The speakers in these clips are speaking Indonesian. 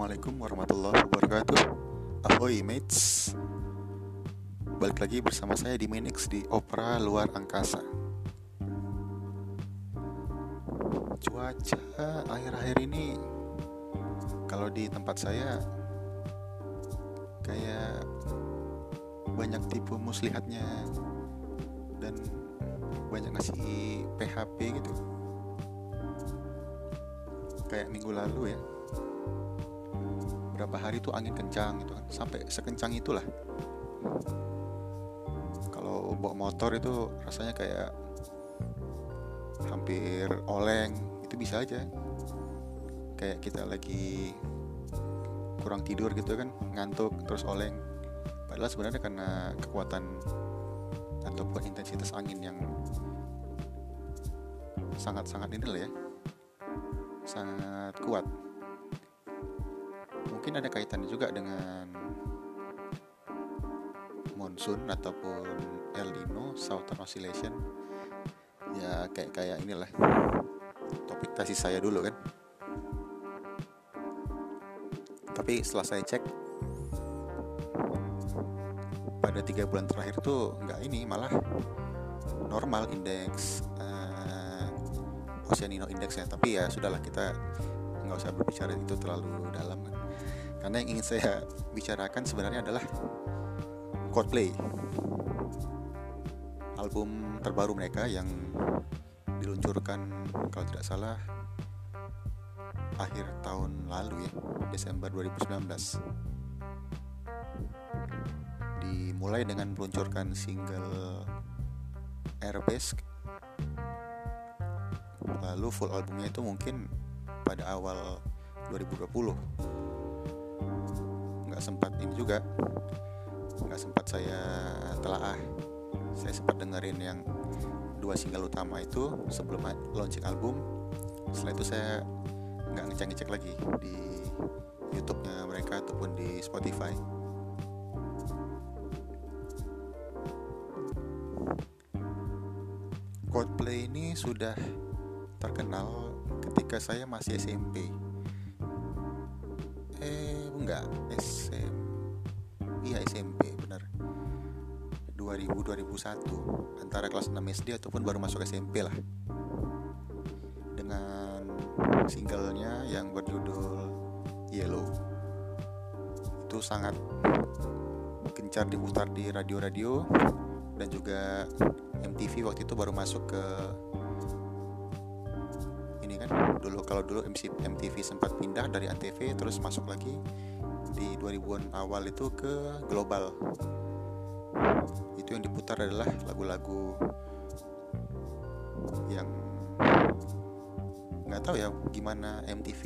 Assalamualaikum warahmatullahi wabarakatuh. Ahoy mates. Balik lagi bersama saya di Minix di Opera Luar Angkasa. Cuaca akhir-akhir ini Kalau di tempat saya Kayak Banyak tipu muslihatnya Dan Banyak ngasih PHP gitu. Kayak minggu lalu ya berapa hari tuh angin kencang gitu kan. Sampai sekencang itulah. Kalau bawa motor itu rasanya kayak hampir oleng. Itu bisa aja. Kayak kita lagi kurang tidur gitu kan ngantuk terus oleng. Padahal sebenarnya karena kekuatan ataupun intensitas angin yang sangat-sangat ini lah ya. Sangat kuat mungkin ada kaitannya juga dengan monsoon ataupun El Nino Southern Oscillation. Ya kayak kayak inilah topik tesis saya dulu kan. Tapi setelah saya cek pada tiga bulan terakhir tuh nggak ini malah normal indeks uh, Oceanino Index ya. Tapi ya sudahlah kita nggak usah berbicara itu terlalu dalam karena yang ingin saya bicarakan sebenarnya adalah Coldplay. Album terbaru mereka yang diluncurkan kalau tidak salah akhir tahun lalu ya Desember 2019 dimulai dengan meluncurkan single Airbase. Lalu full albumnya itu mungkin pada awal 2020 nggak sempat ini juga. Nggak sempat saya telaah. Saya sempat dengerin yang dua single utama itu sebelum launching album. Setelah itu saya nggak ngecek-ngecek lagi di YouTube-nya mereka ataupun di Spotify. Coldplay ini sudah terkenal ketika saya masih SMP enggak. SM 2001 antara kelas 6 SD ataupun baru masuk SMP lah. Dengan singlenya yang berjudul Yellow. Itu sangat gencar diputar di radio-radio dan juga MTV waktu itu baru masuk ke ini kan dulu kalau dulu MTV sempat pindah dari ANTV terus masuk lagi di 2000-an awal itu ke global itu yang diputar adalah lagu-lagu yang nggak tahu ya gimana MTV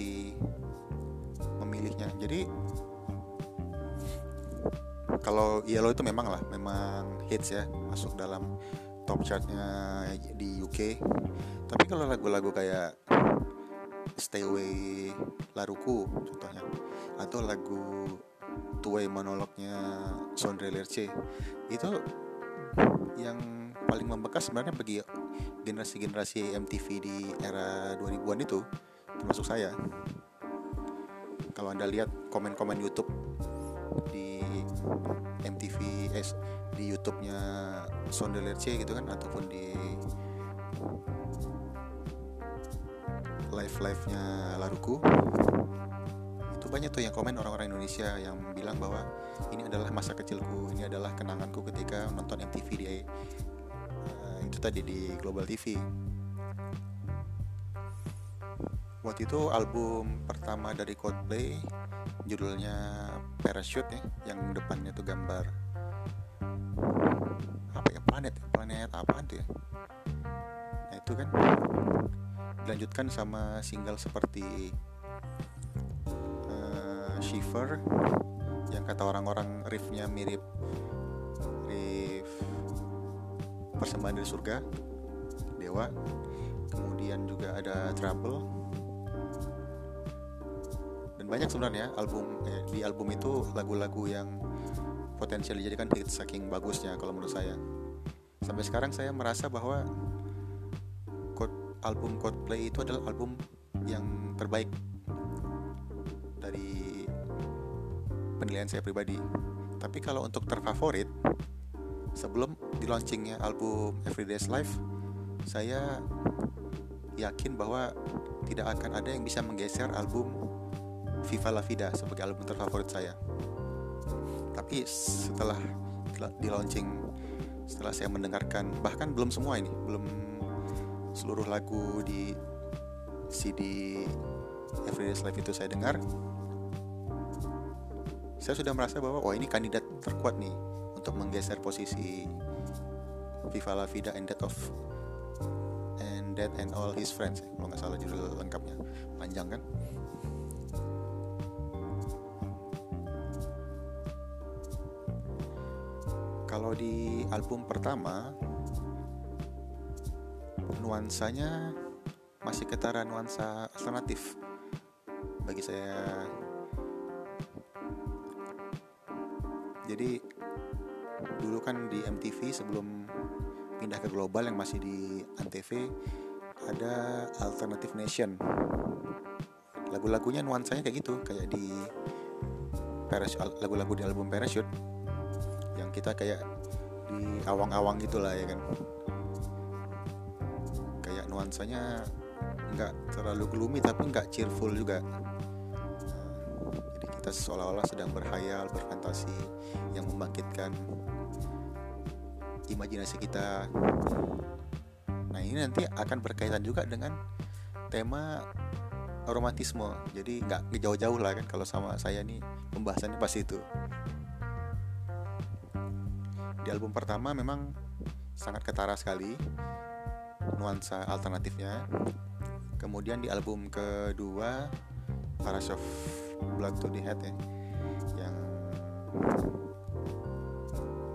memilihnya. Jadi kalau Yellow itu memang lah memang hits ya masuk dalam top chartnya di UK tapi kalau lagu-lagu kayak Stay Away Laruku contohnya atau lagu Tuai monolognya Sondre Lerche. Itu yang paling membekas sebenarnya bagi generasi-generasi MTV di era 2000-an itu termasuk saya. Kalau anda lihat komen-komen YouTube di MTV eh, di YouTube-nya Sondre Lerche gitu kan ataupun di live live nya Laruku banyak tuh yang komen orang-orang Indonesia yang bilang bahwa ini adalah masa kecilku ini adalah kenanganku ketika nonton MTV di uh, itu tadi di Global TV waktu itu album pertama dari Coldplay judulnya Parachute ya yang depannya tuh gambar apa ya planet planet apa tuh ya? Nah itu kan dilanjutkan sama single seperti Shiver yang kata orang-orang riffnya mirip riff persembahan dari surga dewa. Kemudian juga ada Trouble. Dan banyak sebenarnya album eh, di album itu lagu-lagu yang potensial dijadikan hit saking bagusnya kalau menurut saya. Sampai sekarang saya merasa bahwa album Coldplay itu adalah album yang terbaik penilaian saya pribadi. Tapi kalau untuk terfavorit sebelum di launchingnya album Everyday's Life saya yakin bahwa tidak akan ada yang bisa menggeser album Viva La Vida sebagai album terfavorit saya. Tapi setelah di launching setelah saya mendengarkan bahkan belum semua ini belum seluruh lagu di CD Everyday's Life itu saya dengar saya sudah merasa bahwa oh ini kandidat terkuat nih untuk menggeser posisi Viva La Vida and Death of and Death and All His Friends kalau nggak salah judul lengkapnya. Panjang kan? Kalau di album pertama nuansanya masih ketara nuansa alternatif. Bagi saya jadi dulu kan di MTV sebelum pindah ke global yang masih di Antv ada Alternative Nation. Lagu-lagunya nuansanya kayak gitu. Kayak di lagu-lagu di album Parachute yang kita kayak di awang-awang gitulah ya kan. Kayak nuansanya nggak terlalu gloomy tapi nggak cheerful juga kita seolah-olah sedang berhayal, berfantasi yang membangkitkan imajinasi kita. Nah, ini nanti akan berkaitan juga dengan tema romantisme. Jadi nggak jauh-jauh lah kan kalau sama saya nih pembahasannya pasti itu. Di album pertama memang sangat ketara sekali nuansa alternatifnya. Kemudian di album kedua Parashof Blood to the Head ya. Yang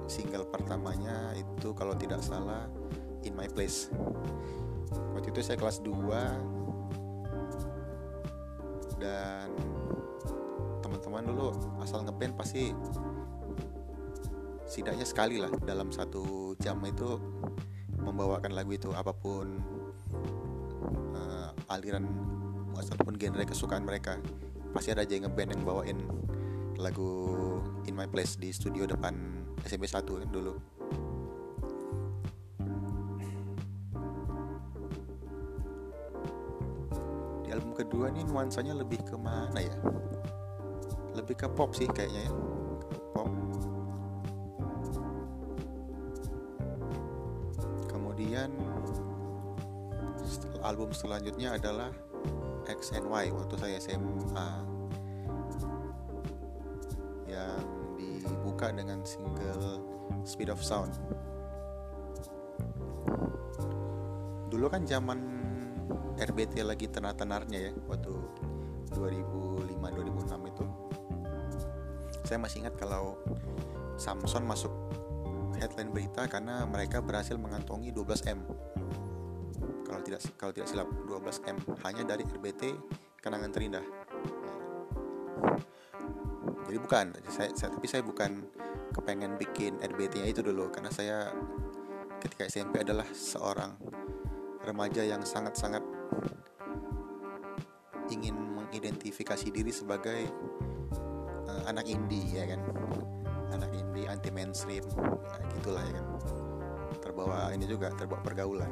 single pertamanya itu kalau tidak salah In My Place. Waktu itu saya kelas 2 dan teman-teman dulu asal ngeband pasti setidaknya sekali lah dalam satu jam itu membawakan lagu itu. Apa pun uh, aliran ataupun genre kesukaan mereka pasti ada aja yang ngeband yang bawain lagu In My Place di studio depan SMP 1 kan dulu. Di album kedua nih nuansanya lebih ke mana ya? Lebih ke pop sih kayaknya ya. Pop. Kemudian album selanjutnya adalah X and Y waktu saya SMA yang dibuka dengan single Speed of Sound. Dulu kan zaman RBT lagi tenar-tenarnya ya waktu 2005-2006 itu. Saya masih ingat kalau Samson masuk headline berita karena mereka berhasil mengantongi 12 M kalau tidak kalau tidak silap 12 M. Hanya dari RBT Kenangan Terindah. Jadi bukan saya, saya tapi saya bukan kepengen bikin RBT-nya itu dulu karena saya ketika SMP adalah seorang remaja yang sangat-sangat ingin mengidentifikasi diri sebagai uh, anak indie ya kan? Anak indie anti mainstream ya, gitulah ya kan? Terbawa ini juga terbawa pergaulan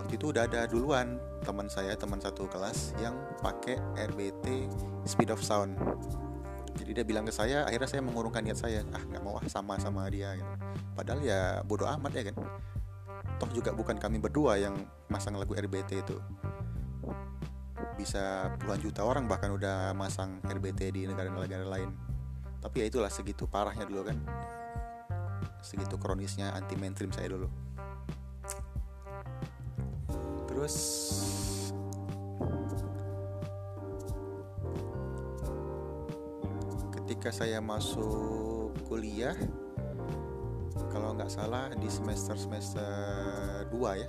waktu itu udah ada duluan teman saya teman satu kelas yang pakai RBT Speed of Sound. Jadi dia bilang ke saya akhirnya saya mengurungkan niat saya. Ah nggak mau ah sama sama dia gitu. padahal ya bodoh amat ya kan? Toh juga bukan kami berdua yang masang lagu RBT itu. Bisa puluhan juta orang bahkan udah masang RBT di negara-negara lain. Tapi ya itulah segitu parahnya dulu kan? Segitu kronisnya anti mainstream saya dulu terus ketika saya masuk kuliah kalau nggak salah di semester semester 2 ya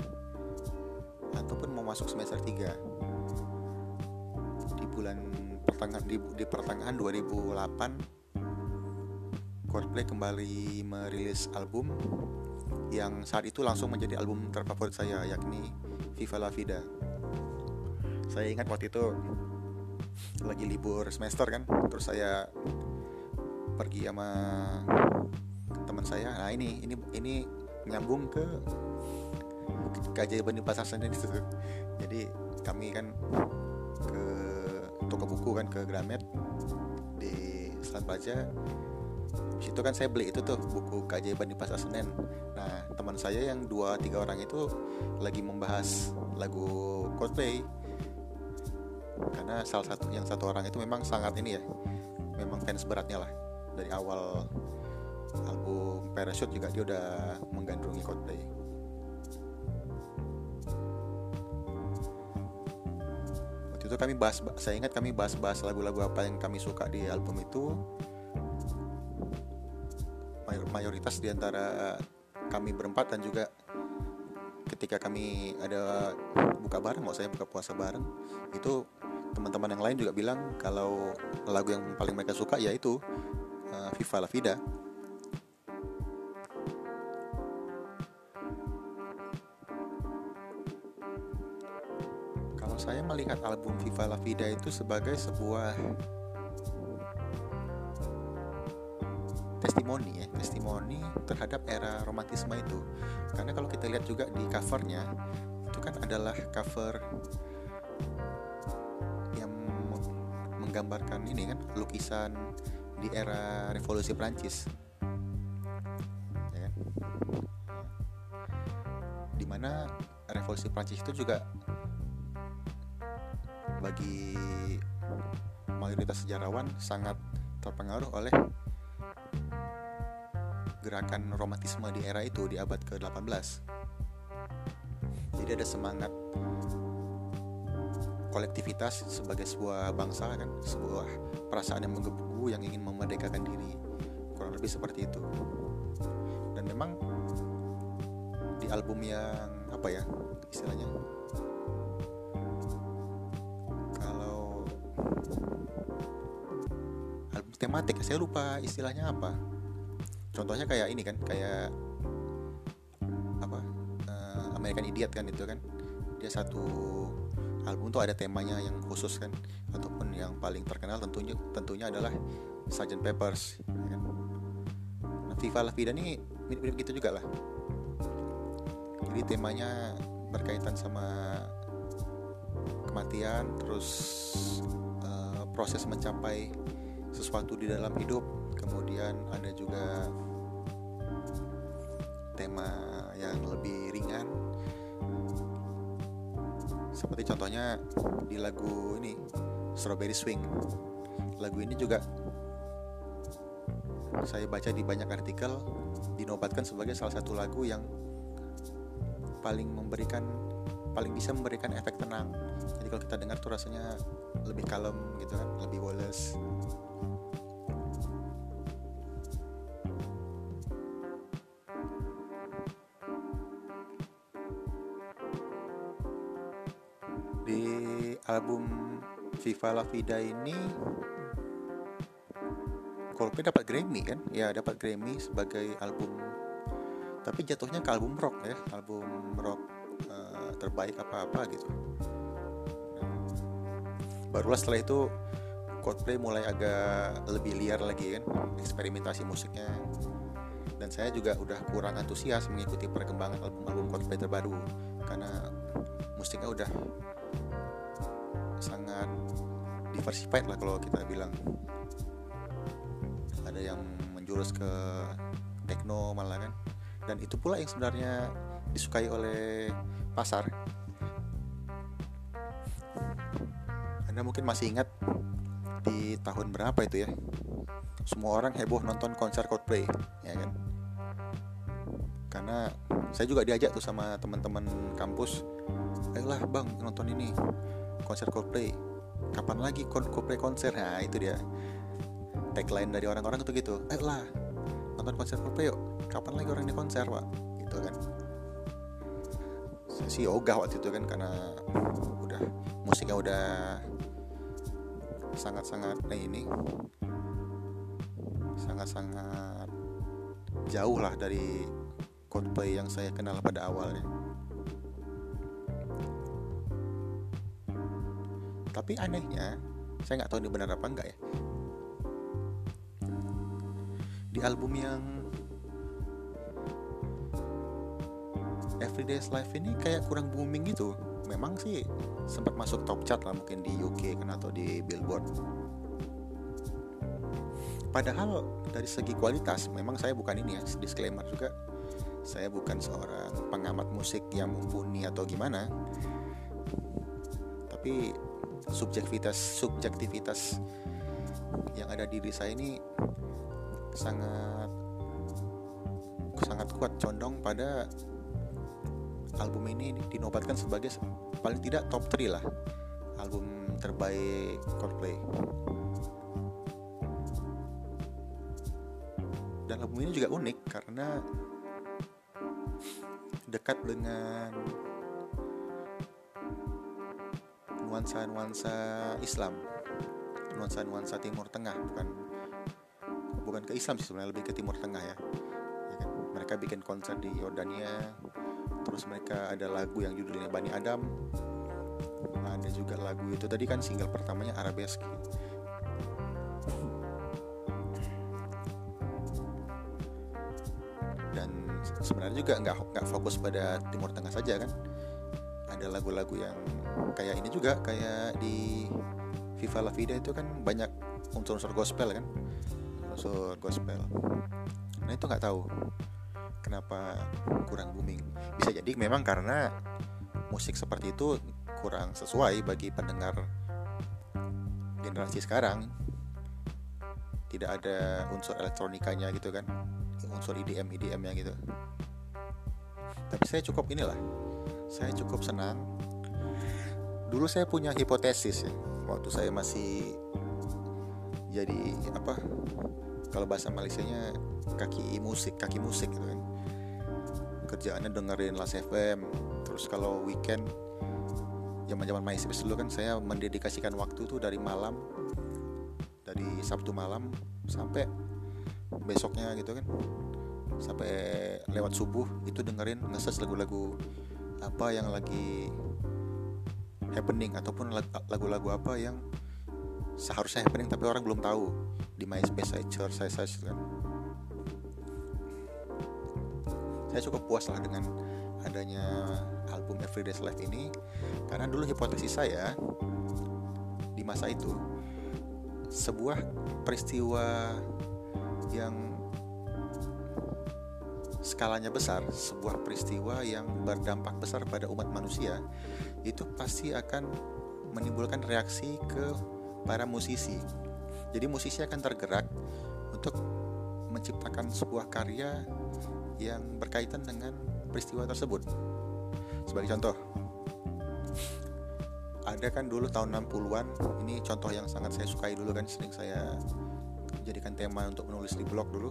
ataupun mau masuk semester 3 di bulan pertengahan di, di pertengahan 2008 Coldplay kembali merilis album yang saat itu langsung menjadi album terfavorit saya yakni Viva La Vida. Saya ingat waktu itu lagi libur semester kan terus saya pergi sama teman saya. Nah ini ini ini nyambung ke keajaiban di pasar Senen itu. Jadi kami kan ke toko buku kan ke Gramet di Selat Baja. Situ kan saya beli itu tuh buku keajaiban di pasar Senen. Nah teman saya yang dua tiga orang itu lagi membahas lagu Coldplay. Karena salah satu yang satu orang itu memang sangat ini ya memang fans beratnya lah. Dari awal album Parachute juga dia udah menggandrungi Coldplay. Waktu itu kami bahas saya ingat kami bahas-bahas lagu-lagu apa yang kami suka di album itu. Mayoritas di antara kami berempat dan juga ketika kami ada buka bareng mau saya buka puasa bareng itu teman-teman yang lain juga bilang kalau lagu yang paling mereka suka yaitu uh, Viva La Vida. Kalau saya melihat album Viva La Vida itu sebagai sebuah testimoni ya testimoni terhadap era romantisme itu karena kalau kita lihat juga di covernya itu kan adalah cover menggambarkan ini kan lukisan di era revolusi Prancis ya kan? di mana revolusi Prancis itu juga bagi mayoritas sejarawan sangat terpengaruh oleh gerakan romantisme di era itu di abad ke-18 jadi ada semangat kolektivitas sebagai sebuah bangsa kan sebuah perasaan yang menggebu yang ingin memerdekakan diri. Kurang lebih seperti itu. Dan memang di album yang apa ya istilahnya? Kalau album tematik saya lupa istilahnya apa contohnya kayak ini kan kayak apa uh, American Idiot kan itu kan dia satu album tuh ada temanya yang khusus kan ataupun yang paling terkenal tentunya tentunya adalah Sgt. Peppers ya kan? nah, Viva La Vida ini mirip-mirip gitu juga lah jadi temanya berkaitan sama kematian terus uh, proses mencapai sesuatu di dalam hidup kemudian ada juga tema yang lebih ringan. Seperti contohnya di lagu ini Strawberry Swing. Lagu ini juga saya baca di banyak artikel dinobatkan sebagai salah satu lagu yang paling memberikan paling bisa memberikan efek tenang. Jadi kalau kita dengar tuh rasanya lebih kalem gitu kan lebih woles Viva La Vida ini Coldplay dapat Grammy kan? Ya dapat Grammy sebagai album tapi jatuhnya ke album rock ya. Album rock uh, terbaik apa-apa gitu. Nah, barulah setelah itu Coldplay mulai agak lebih liar lagi kan? Eksperimentasi musiknya. Dan saya juga udah kurang antusias mengikuti perkembangan album-album Coldplay terbaru karena musiknya udah sangat diversified lah kalau kita bilang. Ada yang menjurus ke techno malah kan. Dan itu pula yang sebenarnya disukai oleh pasar. Anda mungkin masih ingat di tahun berapa itu ya? Semua orang heboh nonton konser Coldplay ya kan? Karena saya juga diajak tuh sama teman-teman kampus ayolah bang nonton ini konser Coldplay. Kapan lagi Coldplay konser? Nah itu dia. Tagline dari orang-orang itu gitu. Eh lah nonton konser Coldplay yuk. Kapan lagi orang ini konser pak? Gitu kan. Sih ogah waktu itu kan karena udah musiknya udah sangat-sangat nah ini sangat-sangat jauh lah dari Coldplay yang saya kenal pada awalnya tapi anehnya saya nggak tahu ini benar apa enggak ya. Di album yang Everyday's Life ini kayak kurang booming gitu. Memang sih sempat masuk top chart lah mungkin di UK kan atau di Billboard. Padahal dari segi kualitas memang saya bukan ini ya disclaimer juga. Saya bukan seorang pengamat musik yang mumpuni atau gimana. Tapi subjektivitas subjektivitas yang ada di diri saya ini sangat sangat kuat condong pada album ini dinobatkan sebagai paling tidak top 3 lah album terbaik Coldplay. Dan album ini juga unik karena dekat dengan nuansa-nuansa Islam. Nuansa-nuansa Timur Tengah bukan bukan ke Islam sih sebenarnya lebih ke Timur Tengah ya, ya kan? mereka bikin konser di Yordania terus mereka ada lagu yang judulnya Bani Adam. Ada juga lagu itu tadi kan single pertamanya Arabesk dan sebenarnya juga nggak nggak fokus pada Timur Tengah saja kan. Ada lagu-lagu yang kayak ini juga kayak di Viva La Vida itu kan banyak unsur-unsur gospel kan? Unsur gospel. Nah itu nggak tahu kenapa kurang booming. Bisa jadi memang karena musik seperti itu kurang sesuai bagi pendengar generasi sekarang. Tidak ada unsur elektronikanya gitu kan? Unsur IDM IDM nya gitu. Tapi saya cukup inilah saya cukup senang dulu saya punya hipotesis ya waktu saya masih jadi apa kalau bahasa Malaysianya kaki musik kaki musik gitu kan. Kerjaannya dengerin Las FM terus kalau weekend zaman zaman MySpace dulu kan saya mendedikasikan waktu tuh dari malam dari Sabtu malam sampai besoknya gitu kan. Sampai lewat subuh itu dengerin ngeses lagu-lagu apa yang lagi happening ataupun lagu-lagu apa yang seharusnya happening tapi orang belum tahu. Di MySpace saya search saya search kan. Saya cukup puas lah dengan adanya album Everyday's Life ini. Karena dulu hipotesis saya di masa itu sebuah peristiwa yang skalanya besar, sebuah peristiwa yang berdampak besar pada umat manusia, itu pasti akan menimbulkan reaksi ke para musisi. Jadi musisi akan tergerak untuk menciptakan sebuah karya yang berkaitan dengan peristiwa tersebut. Sebagai contoh, ada kan dulu tahun 60-an, ini contoh yang sangat saya sukai dulu kan, sering saya jadikan tema untuk menulis di blog dulu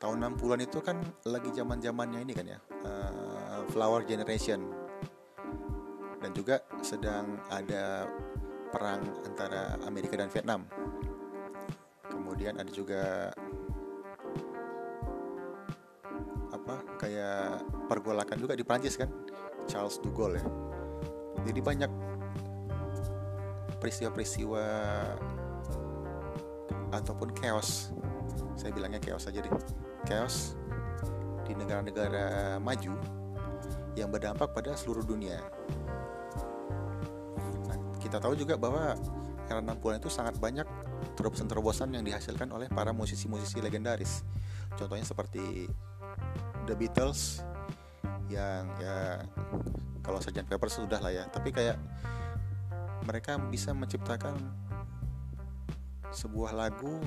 tahun 60-an itu kan lagi zaman-zamannya ini kan ya uh, flower generation dan juga sedang ada perang antara Amerika dan Vietnam. Kemudian ada juga apa kayak pergolakan juga di Prancis kan? Charles de Gaulle ya. Jadi banyak peristiwa-peristiwa ataupun chaos. Saya bilangnya chaos aja deh. Chaos di negara-negara maju yang berdampak pada seluruh dunia. Kita tahu juga bahwa era 60-an itu sangat banyak terobosan-terobosan yang dihasilkan oleh para musisi-musisi legendaris. Contohnya seperti The Beatles yang ya kalau Sgt. Pepper sudah lah ya, tapi kayak mereka bisa menciptakan sebuah lagu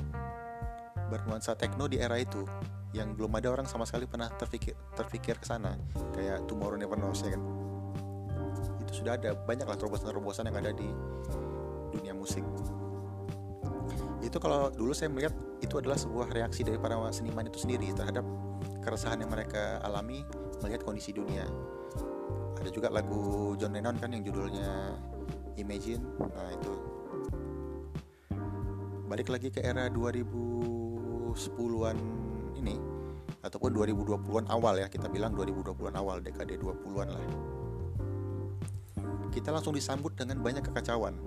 bernuansa techno di era itu yang belum ada orang sama sekali pernah terpikir terpikir ke sana kayak Tomorrow Never Knows ya kan sudah ada banyak lah terobosan-terobosan yang ada di dunia musik. Itu kalau dulu saya melihat itu adalah sebuah reaksi dari para seniman itu sendiri terhadap keresahan yang mereka alami melihat kondisi dunia. Ada juga lagu John Lennon kan yang judulnya Imagine. Nah itu. Balik lagi ke era 2010-an ini ataupun 2020-an awal ya kita bilang 2020-an awal dekade 20-an lah kita langsung disambut dengan banyak kekacauan.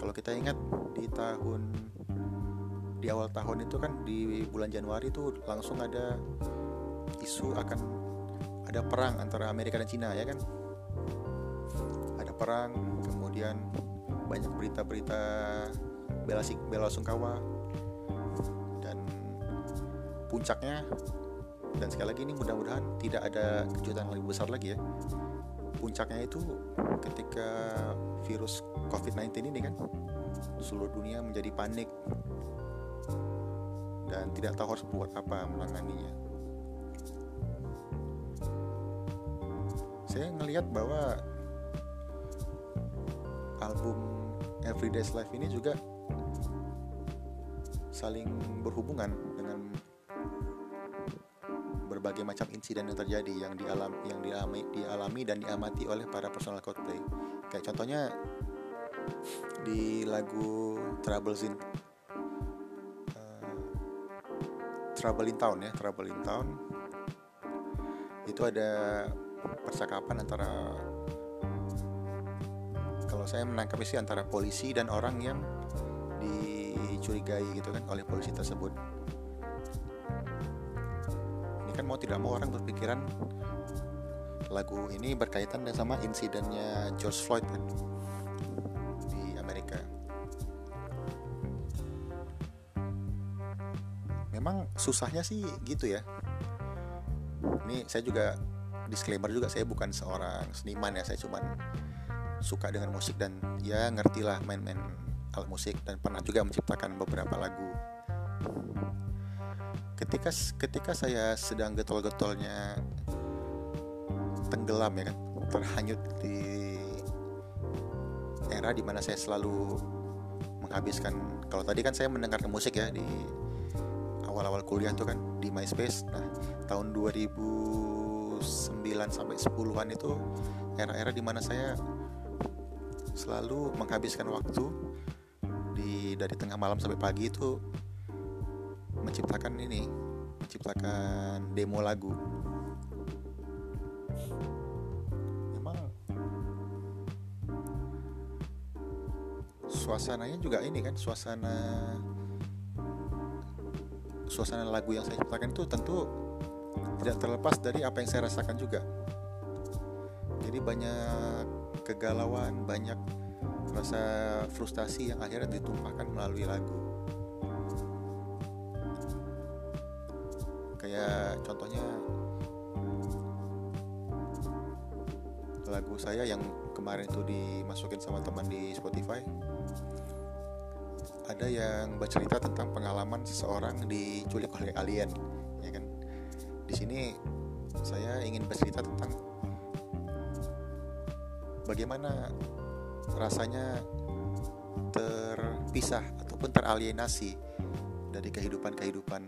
Kalau kita ingat di tahun di awal tahun itu kan di bulan Januari itu langsung ada isu akan ada perang antara Amerika dan Cina ya kan? Ada perang kemudian banyak berita-berita bela, bela sungkawa dan puncaknya dan sekali lagi ini mudah-mudahan tidak ada kejutan lebih besar lagi ya puncaknya itu ketika virus COVID-19 ini kan seluruh dunia menjadi panik dan tidak tahu harus buat apa menanganinya. Saya ngelihat bahwa album Everyday's Life ini juga saling berhubungan berbagai macam insiden yang terjadi yang dialami yang dialami, dialami dan diamati oleh para personal Coldplay. Kayak contohnya di lagu Troubles in Trouble in Town ya Trouble in Town itu ada percakapan antara kalau saya menangkap sih antara polisi dan orang yang dicurigai gitu kan oleh polisi tersebut ini kan mau tidak mau orang berpikiran lagu ini berkaitan dengan sama insidennya George Floyd kan memang susahnya sih gitu ya. Ini saya juga disclaimer juga saya bukan seorang seniman ya saya cuman suka dengan musik dan ya ngerti lah main-main alat musik dan pernah juga menciptakan beberapa lagu ketika ketika saya sedang getol-getolnya tenggelam ya kan terhanyut di era di mana saya selalu menghabiskan kalau tadi kan saya mendengarkan musik ya di awal-awal kuliah tuh kan di MySpace. Nah tahun 2009 sampai 10-an itu era-era di mana saya selalu menghabiskan waktu di dari tengah malam sampai pagi itu menciptakan ini menciptakan demo lagu memang suasananya juga ini kan suasana suasana lagu yang saya ciptakan itu tentu tidak terlepas dari apa yang saya rasakan juga. Jadi banyak kegalauan, banyak rasa frustasi yang akhirnya ditumpahkan melalui lagu. Saya yang kemarin itu dimasukin sama teman di Spotify. Ada yang bercerita tentang pengalaman seseorang diculik oleh alien ya kan? Di sini saya ingin bercerita tentang bagaimana rasanya terpisah ataupun teralienasi dari kehidupan-kehidupan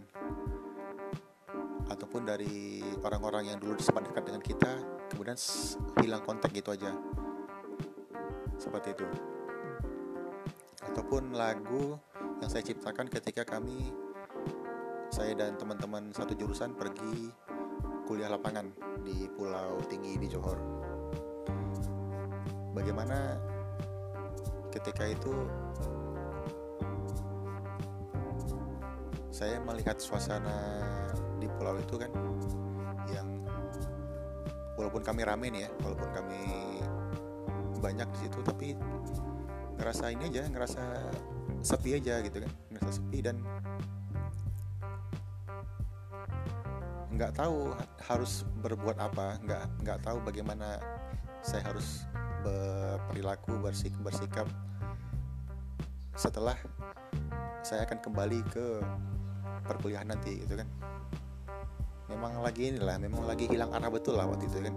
ataupun dari orang-orang yang dulu sempat dekat dengan kita kemudian hilang kontak gitu aja seperti itu ataupun lagu yang saya ciptakan ketika kami saya dan teman-teman satu jurusan pergi kuliah lapangan di Pulau Tinggi di Johor. Bagaimana ketika itu saya melihat suasana di pulau itu kan walaupun kami rame nih ya, walaupun kami banyak di situ tapi ngerasa ini aja ngerasa sepi aja gitu kan ngerasa sepi dan nggak tahu harus berbuat apa nggak nggak tahu bagaimana saya harus berperilaku bersik bersikap setelah saya akan kembali ke perkuliahan nanti gitu kan memang lagi inilah memang lagi hilang arah betul lah waktu itu kan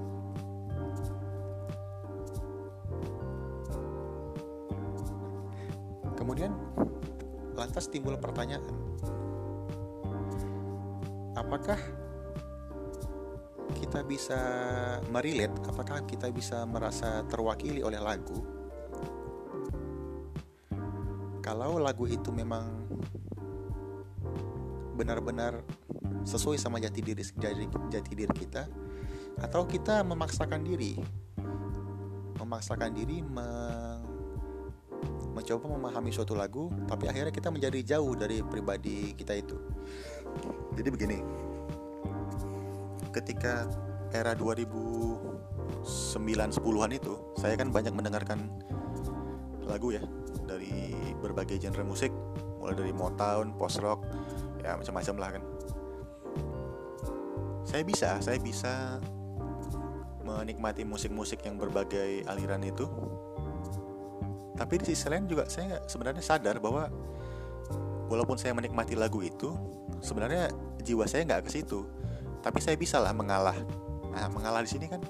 Kemudian lantas timbul pertanyaan, apakah kita bisa merilet, apakah kita bisa merasa terwakili oleh lagu? Kalau lagu itu memang benar-benar sesuai sama jati diri jati, jati diri kita atau kita memaksakan diri memaksakan diri mencoba memahami suatu lagu tapi akhirnya kita menjadi jauh dari pribadi kita itu jadi begini ketika era 2009 10-an itu saya kan banyak mendengarkan lagu ya dari berbagai genre musik mulai dari Motown, post rock, ya macam-macam lah kan. Saya bisa, saya bisa menikmati musik-musik yang berbagai aliran itu. Tapi di sisi lain juga saya sebenarnya sadar bahwa walaupun saya menikmati lagu itu, sebenarnya jiwa saya nggak ke situ. Tapi saya bisa lah mengalah. Nah, mengalah di sini kan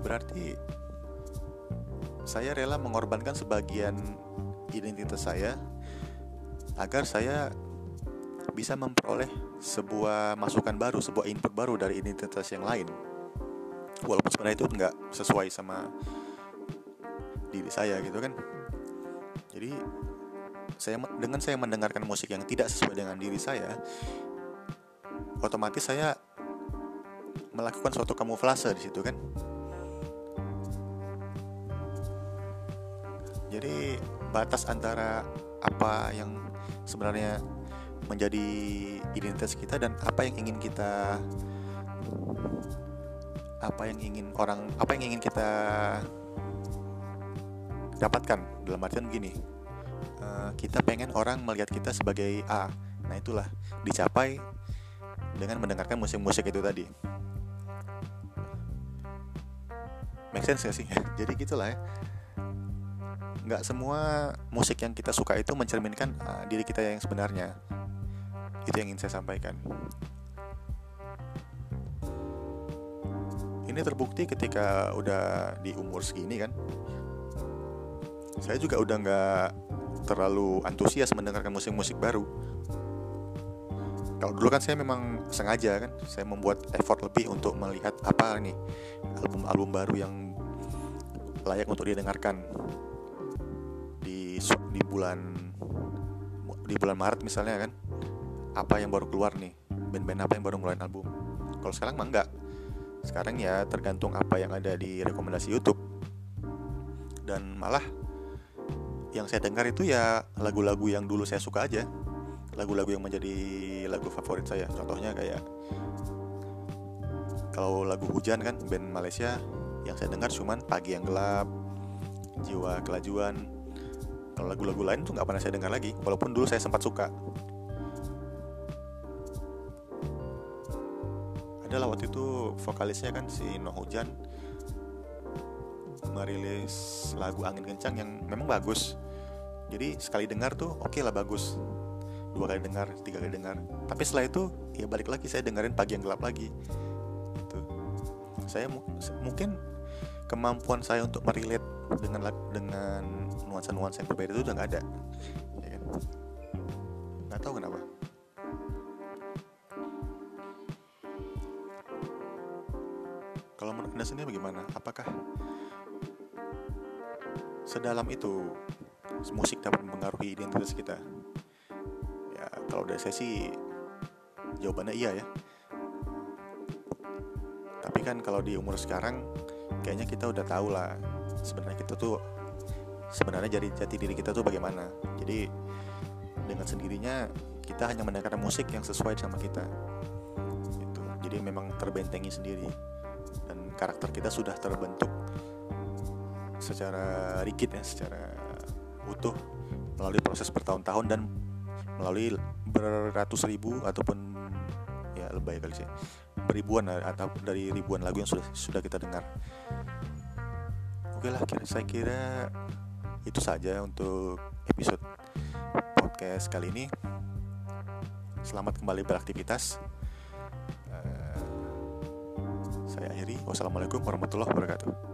berarti saya rela mengorbankan sebagian identitas saya agar saya bisa memperoleh sebuah masukan baru, sebuah input baru dari identitas yang lain. Walaupun sebenarnya itu nggak sesuai sama diri saya gitu kan. Jadi saya dengan saya mendengarkan musik yang tidak sesuai dengan diri saya, otomatis saya melakukan suatu kamuflase di situ kan. Jadi batas antara apa yang sebenarnya menjadi identitas kita dan apa yang ingin kita apa yang ingin orang apa yang ingin kita dapatkan. Dalam artian begini uh, kita pengen orang melihat kita sebagai A. Nah itulah dicapai dengan mendengarkan musik-musik itu tadi. Make sense gak sih? Jadi gitulah ya. Nggak semua musik yang kita suka itu mencerminkan uh, diri kita yang sebenarnya itu yang ingin saya sampaikan. Ini terbukti ketika udah di umur segini kan? Saya juga udah nggak terlalu antusias mendengarkan musik-musik baru. Kalau dulu kan saya memang sengaja kan? Saya membuat effort lebih untuk melihat apa nih album-album baru yang layak untuk didengarkan di bulan di bulan Maret misalnya kan apa yang baru keluar nih? Band-band apa yang baru ngeluarin album? Kalau sekarang mah enggak. Sekarang ya tergantung apa yang ada di rekomendasi YouTube. Dan malah yang saya dengar itu ya lagu-lagu yang dulu saya suka aja. Lagu-lagu yang menjadi lagu favorit saya. Contohnya kayak kalau lagu hujan kan band Malaysia yang saya dengar cuman pagi yang gelap jiwa kelajuan. Kalau lagu-lagu lain tuh nggak pernah saya dengar lagi walaupun dulu saya sempat suka adalah waktu itu vokalisnya kan si No Hujan merilis lagu Angin Kencang yang memang bagus. Jadi sekali dengar tuh oke okay lah bagus. Dua kali dengar tiga kali dengar. Tapi setelah itu ya balik lagi saya dengerin pagi yang gelap lagi. Itu saya mungkin kemampuan saya untuk merilet dengan dengan nuansa-nuansa yang berbeda itu udah nggak ada. Ya kan? Nggak tahu kenapa anda sendiri bagaimana? Apakah sedalam itu musik dapat mempengaruhi identitas kita? Ya kalau dari saya sih jawabannya iya ya. Tapi kan kalau di umur sekarang kayaknya kita udah tahu lah sebenarnya kita tuh sebenarnya jadi jati diri kita tuh bagaimana. Jadi dengan sendirinya kita hanya mendengarkan musik yang sesuai sama kita. Itu jadi memang terbentengi sendiri karakter kita sudah terbentuk secara rigid ya secara utuh melalui proses bertahun-tahun dan melalui beratus ribu ataupun ya lebay kali sih beribuan atau dari ribuan lagu yang sudah sudah kita dengar oke lah kira saya kira itu saja untuk episode podcast kali ini. Selamat kembali beraktivitas. Saya akhiri. Wassalamualaikum warahmatullahi wabarakatuh.